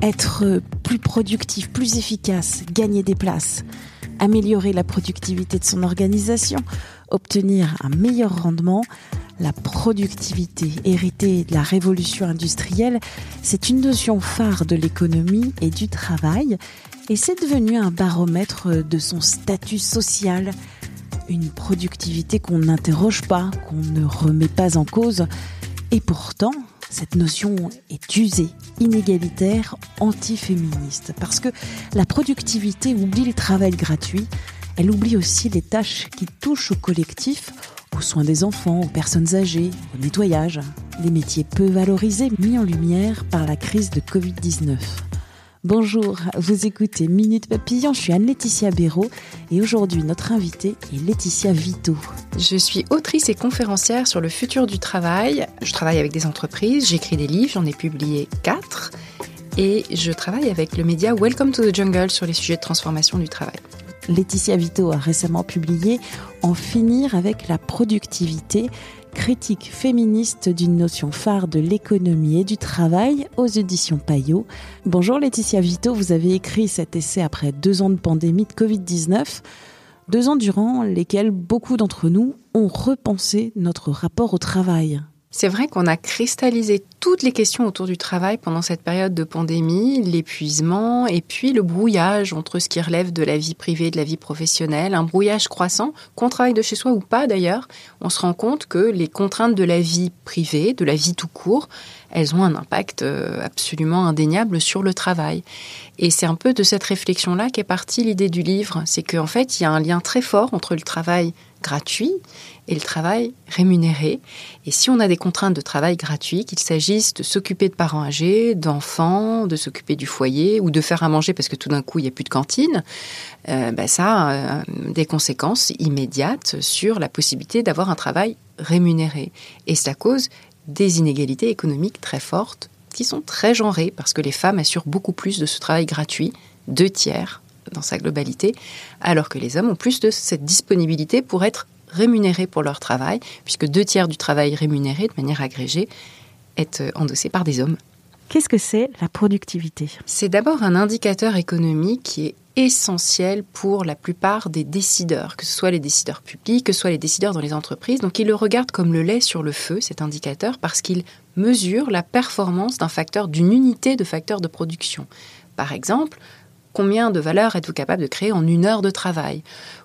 Être plus productif, plus efficace, gagner des places, améliorer la productivité de son organisation, obtenir un meilleur rendement, la productivité héritée de la révolution industrielle, c'est une notion phare de l'économie et du travail, et c'est devenu un baromètre de son statut social, une productivité qu'on n'interroge pas, qu'on ne remet pas en cause, et pourtant, cette notion est usée, inégalitaire, antiféministe, parce que la productivité oublie le travail gratuit, elle oublie aussi les tâches qui touchent au collectif, aux soins des enfants, aux personnes âgées, au nettoyage, des métiers peu valorisés mis en lumière par la crise de Covid-19. Bonjour, vous écoutez Minute Papillon, je suis Anne-Laetitia Béraud et aujourd'hui notre invitée est Laetitia Vito. Je suis autrice et conférencière sur le futur du travail. Je travaille avec des entreprises, j'écris des livres, j'en ai publié quatre et je travaille avec le média Welcome to the Jungle sur les sujets de transformation du travail. Laetitia Vito a récemment publié En finir avec la productivité, critique féministe d'une notion phare de l'économie et du travail aux éditions Payot. Bonjour Laetitia Vito, vous avez écrit cet essai après deux ans de pandémie de Covid-19, deux ans durant lesquels beaucoup d'entre nous ont repensé notre rapport au travail. C'est vrai qu'on a cristallisé toutes les questions autour du travail pendant cette période de pandémie, l'épuisement et puis le brouillage entre ce qui relève de la vie privée et de la vie professionnelle, un brouillage croissant, qu'on travaille de chez soi ou pas d'ailleurs. On se rend compte que les contraintes de la vie privée, de la vie tout court, elles ont un impact euh, absolument indéniable sur le travail. Et c'est un peu de cette réflexion-là qu'est partie l'idée du livre. C'est qu'en fait, il y a un lien très fort entre le travail gratuit et le travail rémunéré. Et si on a des contraintes de travail gratuit, qu'il s'agisse de s'occuper de parents âgés, d'enfants, de s'occuper du foyer ou de faire à manger parce que tout d'un coup il n'y a plus de cantine, euh, bah, ça a euh, des conséquences immédiates sur la possibilité d'avoir un travail rémunéré. Et cela cause des inégalités économiques très fortes qui sont très genrées parce que les femmes assurent beaucoup plus de ce travail gratuit, deux tiers dans sa globalité, alors que les hommes ont plus de cette disponibilité pour être rémunérés pour leur travail, puisque deux tiers du travail rémunéré de manière agrégée est euh, endossé par des hommes. Qu'est-ce que c'est la productivité? C'est d'abord un indicateur économique qui est essentiel pour la plupart des décideurs, que ce soit les décideurs publics, que ce soit les décideurs dans les entreprises. Donc ils le regardent comme le lait sur le feu, cet indicateur, parce qu'il mesure la performance d'un facteur, d'une unité de facteur de production. Par exemple, combien de valeur êtes-vous capable de créer en une heure de travail?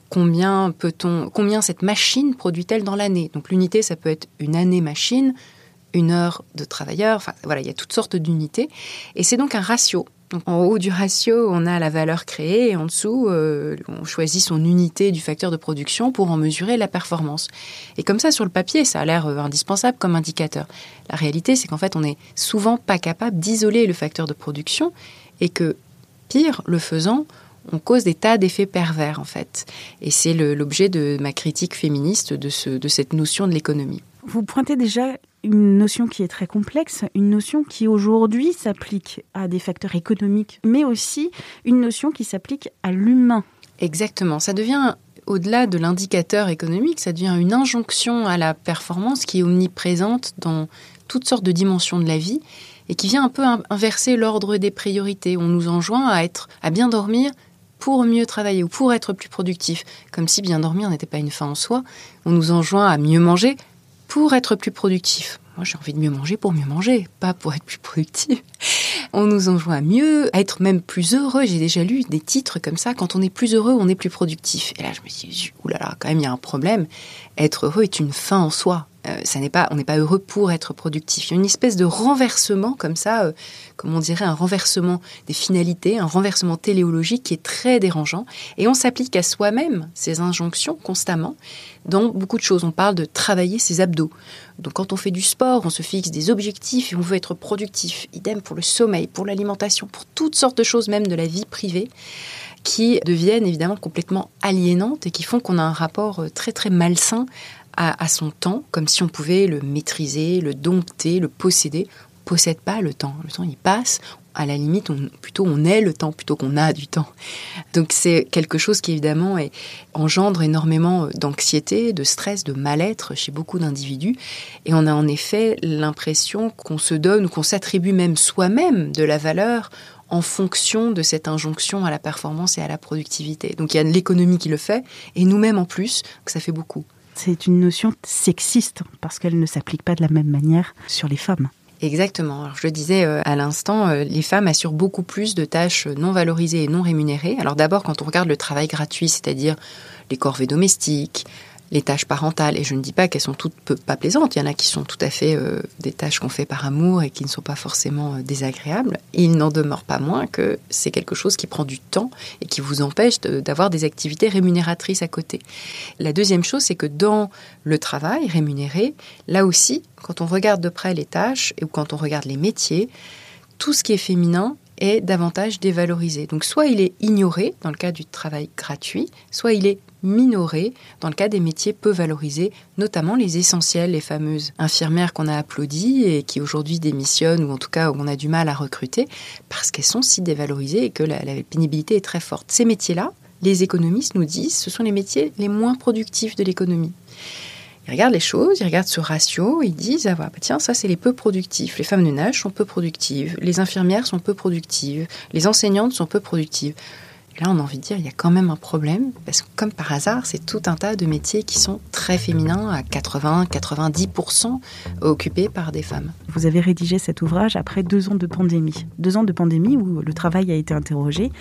Combien peut-on, combien cette machine produit-elle dans l'année? Donc l'unité, ça peut être une année machine, une heure de travailleur. Enfin voilà, il y a toutes sortes d'unités, et c'est donc un ratio. Donc, en haut du ratio, on a la valeur créée et en dessous, euh, on choisit son unité du facteur de production pour en mesurer la performance. Et comme ça, sur le papier, ça a l'air euh, indispensable comme indicateur. La réalité, c'est qu'en fait, on n'est souvent pas capable d'isoler le facteur de production et que, pire, le faisant, on cause des tas d'effets pervers en fait. Et c'est l'objet de ma critique féministe de, ce, de cette notion de l'économie. Vous pointez déjà une notion qui est très complexe, une notion qui aujourd'hui s'applique à des facteurs économiques, mais aussi une notion qui s'applique à l'humain. Exactement, ça devient au-delà de l'indicateur économique, ça devient une injonction à la performance qui est omniprésente dans toutes sortes de dimensions de la vie et qui vient un peu inverser l'ordre des priorités. On nous enjoint à être, à bien dormir pour mieux travailler ou pour être plus productif, comme si bien dormir n'était pas une fin en soi. On nous enjoint à mieux manger pour être plus productif. Moi, j'ai envie de mieux manger pour mieux manger, pas pour être plus productif. On nous enjoint à mieux, à être même plus heureux. J'ai déjà lu des titres comme ça. Quand on est plus heureux, on est plus productif. Et là, je me suis dit, oulala, quand même, il y a un problème. Être heureux est une fin en soi. Euh, ça n'est pas, on n'est pas heureux pour être productif. Il y a une espèce de renversement comme ça, euh, comme on dirait un renversement des finalités, un renversement téléologique qui est très dérangeant. Et on s'applique à soi-même ces injonctions constamment dans beaucoup de choses. On parle de travailler ses abdos. Donc quand on fait du sport, on se fixe des objectifs et on veut être productif. Idem pour le sommeil, pour l'alimentation, pour toutes sortes de choses, même de la vie privée qui deviennent évidemment complètement aliénantes et qui font qu'on a un rapport euh, très très malsain à, son temps, comme si on pouvait le maîtriser, le dompter, le posséder. On possède pas le temps. Le temps, il passe. À la limite, on, plutôt on est le temps plutôt qu'on a du temps. Donc c'est quelque chose qui évidemment engendre énormément d'anxiété, de stress, de mal-être chez beaucoup d'individus. Et on a en effet l'impression qu'on se donne ou qu'on s'attribue même soi-même de la valeur en fonction de cette injonction à la performance et à la productivité. Donc il y a l'économie qui le fait, et nous-mêmes en plus, que ça fait beaucoup. C'est une notion sexiste parce qu'elle ne s'applique pas de la même manière sur les femmes. Exactement. Je le disais euh, à l'instant, euh, les femmes assurent beaucoup plus de tâches non valorisées et non rémunérées. Alors d'abord, quand on regarde le travail gratuit, c'est-à-dire les corvées domestiques, les tâches parentales. Et je ne dis pas qu'elles sont toutes pas plaisantes. Il y en a qui sont tout à fait euh, des tâches qu'on fait par amour et qui ne sont pas forcément euh, désagréables. Il n'en demeure pas moins que c'est quelque chose qui prend du temps et qui vous empêche d'avoir des activités rémunératrices à côté. La deuxième chose, c'est que dans le travail rémunéré, là aussi, quand on regarde de près les tâches ou quand on regarde les métiers, tout ce qui est féminin est davantage dévalorisé. Donc soit il est ignoré dans le cas du travail gratuit, soit il est minoré dans le cas des métiers peu valorisés, notamment les essentiels, les fameuses infirmières qu'on a applaudies et qui aujourd'hui démissionnent ou en tout cas on a du mal à recruter parce qu'elles sont si dévalorisées et que la, pénibilité est très forte. Ces métiers-là, les économistes nous disent, ce sont les métiers les moins productifs de l'économie. Ils regardent les choses, ils regardent ce ratio, ils disent ah bah, tiens ça c'est les peu productifs. Les femmes de nage sont peu productives, les infirmières sont peu productives, les enseignantes sont peu productives là, on a envie de dire, il y a quand même un problème, parce que comme par hasard, c'est tout un tas de métiers qui sont très féminins, à 80-90% occupés par des femmes. Vous avez rédigé cet ouvrage après deux ans de pandémie. Deux ans de pandémie où le travail a été interrogé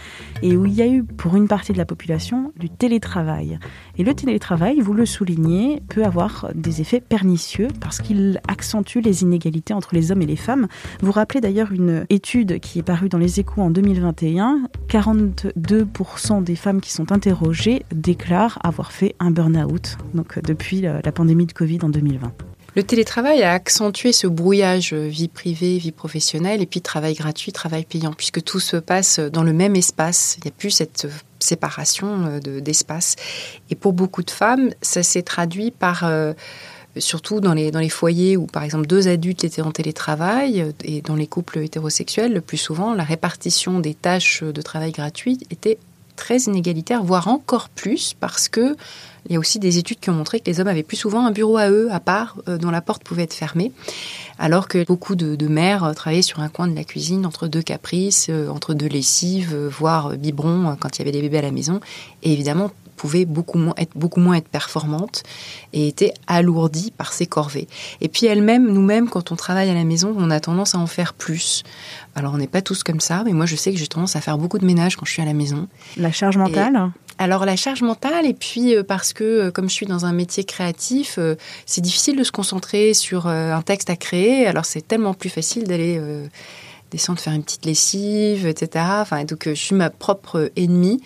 et où il y a eu, pour une partie de la population, du télétravail. Et le télétravail, vous le soulignez, peut avoir des effets pernicieux parce qu'il accentue les inégalités entre les hommes et les femmes. Vous rappelez d'ailleurs une étude qui est parue dans les échos en 2021. 42 des femmes qui sont interrogées déclarent avoir fait un burn-out donc depuis la pandémie de Covid en 2020. Le télétravail a accentué ce brouillage vie privée, vie professionnelle, et puis travail gratuit, travail payant, puisque tout se passe dans le même espace. Il n'y a plus cette séparation d'espace. et pour beaucoup de femmes, ça s'est traduit par... Euh, surtout dans les, dans les foyers où, par exemple, deux adultes étaient en télétravail et dans les couples hétérosexuels, le plus souvent, la répartition des tâches de travail gratuit était très inégalitaire, voire encore plus, parce que il y a aussi des études qui ont montré que les hommes avaient plus souvent un bureau à eux, à part, euh, dont la porte pouvait être fermée, alors que beaucoup de, mères euh, travaillaient sur un coin de la cuisine entre deux caprices, euh, entre deux lessives, voire biberons quand il y avait des bébés à la maison. Et évidemment, pouvait beaucoup moins être, beaucoup moins être performante et était alourdie par ses corvées. Et puis elle-même, nous-mêmes, quand on travaille à la maison, on a tendance à en faire plus. Alors on n'est pas tous comme ça, mais moi je sais que j'ai tendance à faire beaucoup de ménage quand je suis à la maison. La charge mentale alors la charge mentale, et puis euh, parce que euh, comme je suis dans un métier créatif, euh, c'est difficile de se concentrer sur un texte à créer. Alors c'est tellement plus facile d'aller descendre faire une petite lessive, etc. Enfin, donc je suis ma propre ennemie.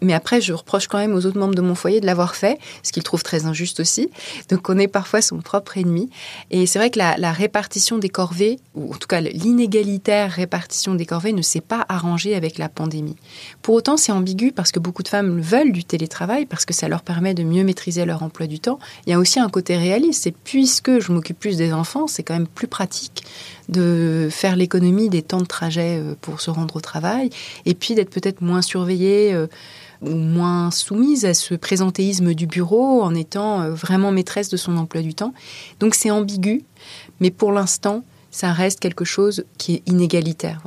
Mais après, je reproche quand même aux autres membres de mon foyer de l'avoir fait, ce qu'ils trouvent très injuste aussi. Donc on est parfois son propre ennemi. Et c'est vrai que la, répartition des corvées, ou en tout cas l'inégalitaire répartition des corvées, ne s'est pas arrangée avec la pandémie. Pour autant, c'est ambigu parce que beaucoup de femmes veulent du télétravail, parce que ça leur permet de mieux maîtriser leur emploi du temps. Il y a aussi un côté réaliste, c'est puisque je m'occupe plus des enfants, c'est quand même plus pratique de faire l'économie des temps de trajet euh, pour se rendre au travail, et puis d'être peut-être moins surveillée euh, ou moins soumise à ce présentéisme du bureau en étant euh, vraiment maîtresse de son emploi du temps. Donc c'est ambigu, mais pour l'instant, ça reste quelque chose qui est inégalitaire.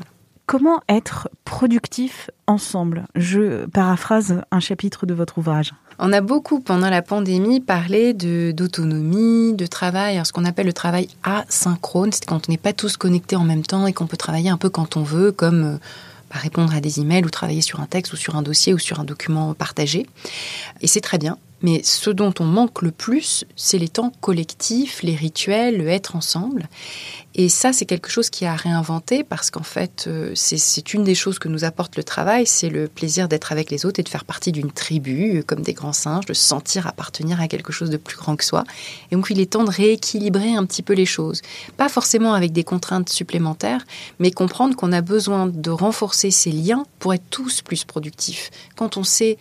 Comment être productif ensemble? Je paraphrase un chapitre de votre ouvrage. On a beaucoup pendant la pandémie parlé d'autonomie, de, travail, ce qu'on appelle le travail asynchrone, c'est quand on n'est pas tous connectés en même temps et qu'on peut travailler un peu quand on veut, comme euh, répondre à des emails ou travailler sur un texte ou sur un dossier ou sur un document partagé. Et c'est très bien. Mais ce dont on manque le plus, c'est les temps collectifs, les rituels, le être ensemble. Et ça, c'est quelque chose qui a réinventé parce qu'en fait, euh, c'est une des choses que nous apporte le travail, c'est le plaisir d'être avec les autres et de faire partie d'une tribu, euh, comme des grands singes, de sentir appartenir à quelque chose de plus grand que soi. Et donc, il est temps de rééquilibrer un petit peu les choses. Pas forcément avec des contraintes supplémentaires, mais comprendre qu'on a besoin de renforcer ces liens pour être tous plus productifs. Quand on sait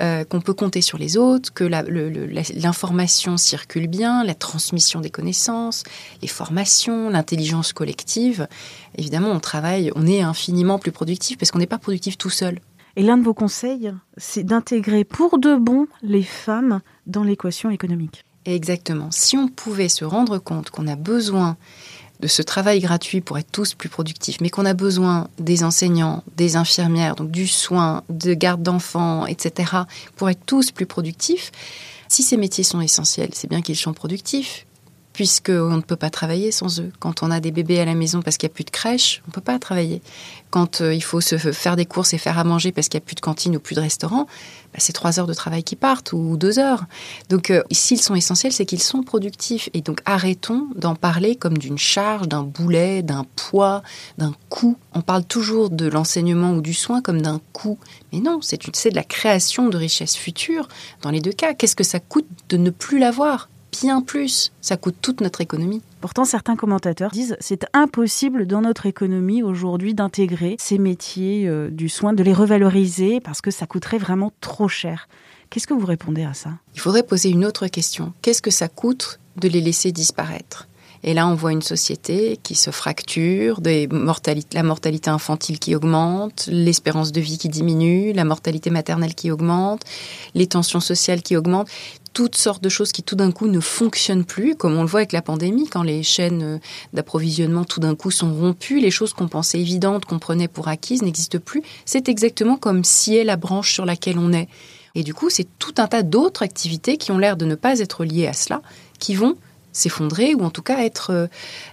euh, qu'on peut compter sur les autres, que l'information circule bien, la transmission des connaissances, les formations, l'intelligence collective. Évidemment, on travaille, on est infiniment plus productif parce qu'on n'est pas productif tout seul. Et l'un de vos conseils, c'est d'intégrer pour de bon les femmes dans l'équation économique. Exactement. Si on pouvait se rendre compte qu'on a besoin de ce travail gratuit pour être tous plus productifs, mais qu'on a besoin des enseignants, des infirmières, donc du soin, de garde d'enfants, etc., pour être tous plus productifs, si ces métiers sont essentiels, c'est bien qu'ils sont productifs, puisqu'on ne peut pas travailler sans eux. Quand on a des bébés à la maison parce qu'il n'y a plus de crèche, on ne peut pas travailler. Quand euh, il faut se faire des courses et faire à manger parce qu'il n'y a plus de cantine ou plus de restaurant, bah, c'est trois heures de travail qui partent ou deux heures. Donc euh, s'ils sont essentiels, c'est qu'ils sont productifs. Et donc arrêtons d'en parler comme d'une charge, d'un boulet, d'un poids, d'un coût. On parle toujours de l'enseignement ou du soin comme d'un coût. Mais non, c'est de la création de richesses futures dans les deux cas. Qu'est-ce que ça coûte de ne plus l'avoir? Bien plus. Ça coûte toute notre économie. Pourtant, certains commentateurs disent c'est impossible dans notre économie aujourd'hui d'intégrer ces métiers euh, du soin, de les revaloriser parce que ça coûterait vraiment trop cher. Qu'est-ce que vous répondez à ça? Il faudrait poser une autre question. Qu'est-ce que ça coûte de les laisser disparaître? Et là, on voit une société qui se fracture, des la mortalité infantile qui augmente, l'espérance de vie qui diminue, la mortalité maternelle qui augmente, les tensions sociales qui augmentent toutes sortes de choses qui tout d'un coup ne fonctionnent plus, comme on le voit avec la pandémie, quand les chaînes euh, d'approvisionnement tout d'un coup sont rompues, les choses qu'on pensait évidentes, qu'on prenait pour acquises n'existent plus. C'est exactement comme si est la branche sur laquelle on est. Et du coup, c'est tout un tas d'autres activités qui ont l'air de ne pas être liées à cela, qui vont s'effondrer ou en tout cas être, euh,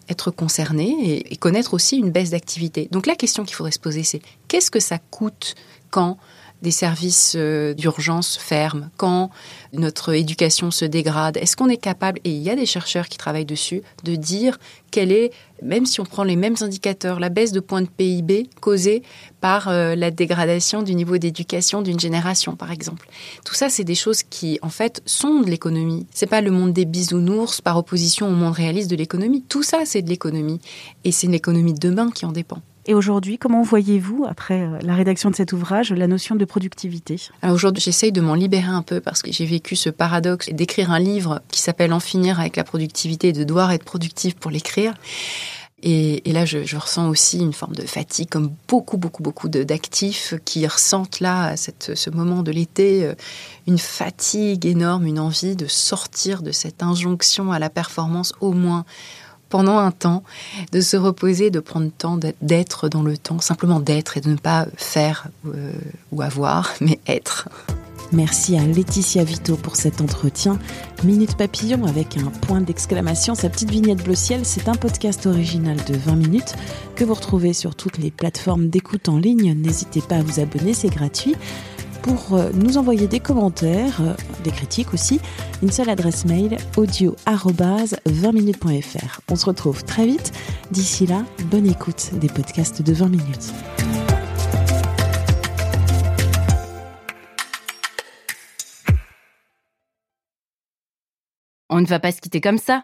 être concernées et, et connaître aussi une baisse d'activité. Donc la question qu'il faudrait se poser, c'est qu'est-ce que ça coûte quand des services euh, d'urgence ferment, quand notre éducation se dégrade, est-ce qu'on est capable, et il y a des chercheurs qui travaillent dessus, de dire quelle est, même si on prend les mêmes indicateurs, la baisse de points de PIB causée par euh, la dégradation du niveau d'éducation d'une génération, par exemple? Tout ça, c'est des choses qui, en fait, sont de l'économie. C'est pas le monde des bisounours par opposition au monde réaliste de l'économie. Tout ça, c'est de l'économie. Et c'est une économie de demain qui en dépend. Et aujourd'hui, comment voyez-vous, après euh, la rédaction de cet ouvrage, la notion de productivité? Aujourd'hui, j'essaye de m'en libérer un peu parce que j'ai vécu ce paradoxe d'écrire un livre qui s'appelle En finir avec la productivité et de devoir être productif pour l'écrire. Et, là, je, ressens aussi une forme de fatigue, comme beaucoup, beaucoup, beaucoup d'actifs qui ressentent là, à ce moment de l'été, euh, une fatigue énorme, une envie de sortir de cette injonction à la performance au moins pendant un temps, de se reposer, de prendre le temps d'être dans le temps, simplement d'être et de ne pas faire euh, ou avoir, mais être. Merci à Laetitia Vito pour cet entretien. Minute Papillon avec un point d'exclamation. Sa petite vignette bleu ciel, c'est un podcast original de 20 minutes que vous retrouvez sur toutes les plateformes d'écoute en ligne. N'hésitez pas à vous abonner, c'est gratuit pour euh, nous envoyer des commentaires, euh, des critiques aussi, une seule adresse mail audio 20minutes.fr. On se retrouve très vite. D'ici là, bonne écoute des podcasts de 20 minutes. On ne va pas se quitter comme ça.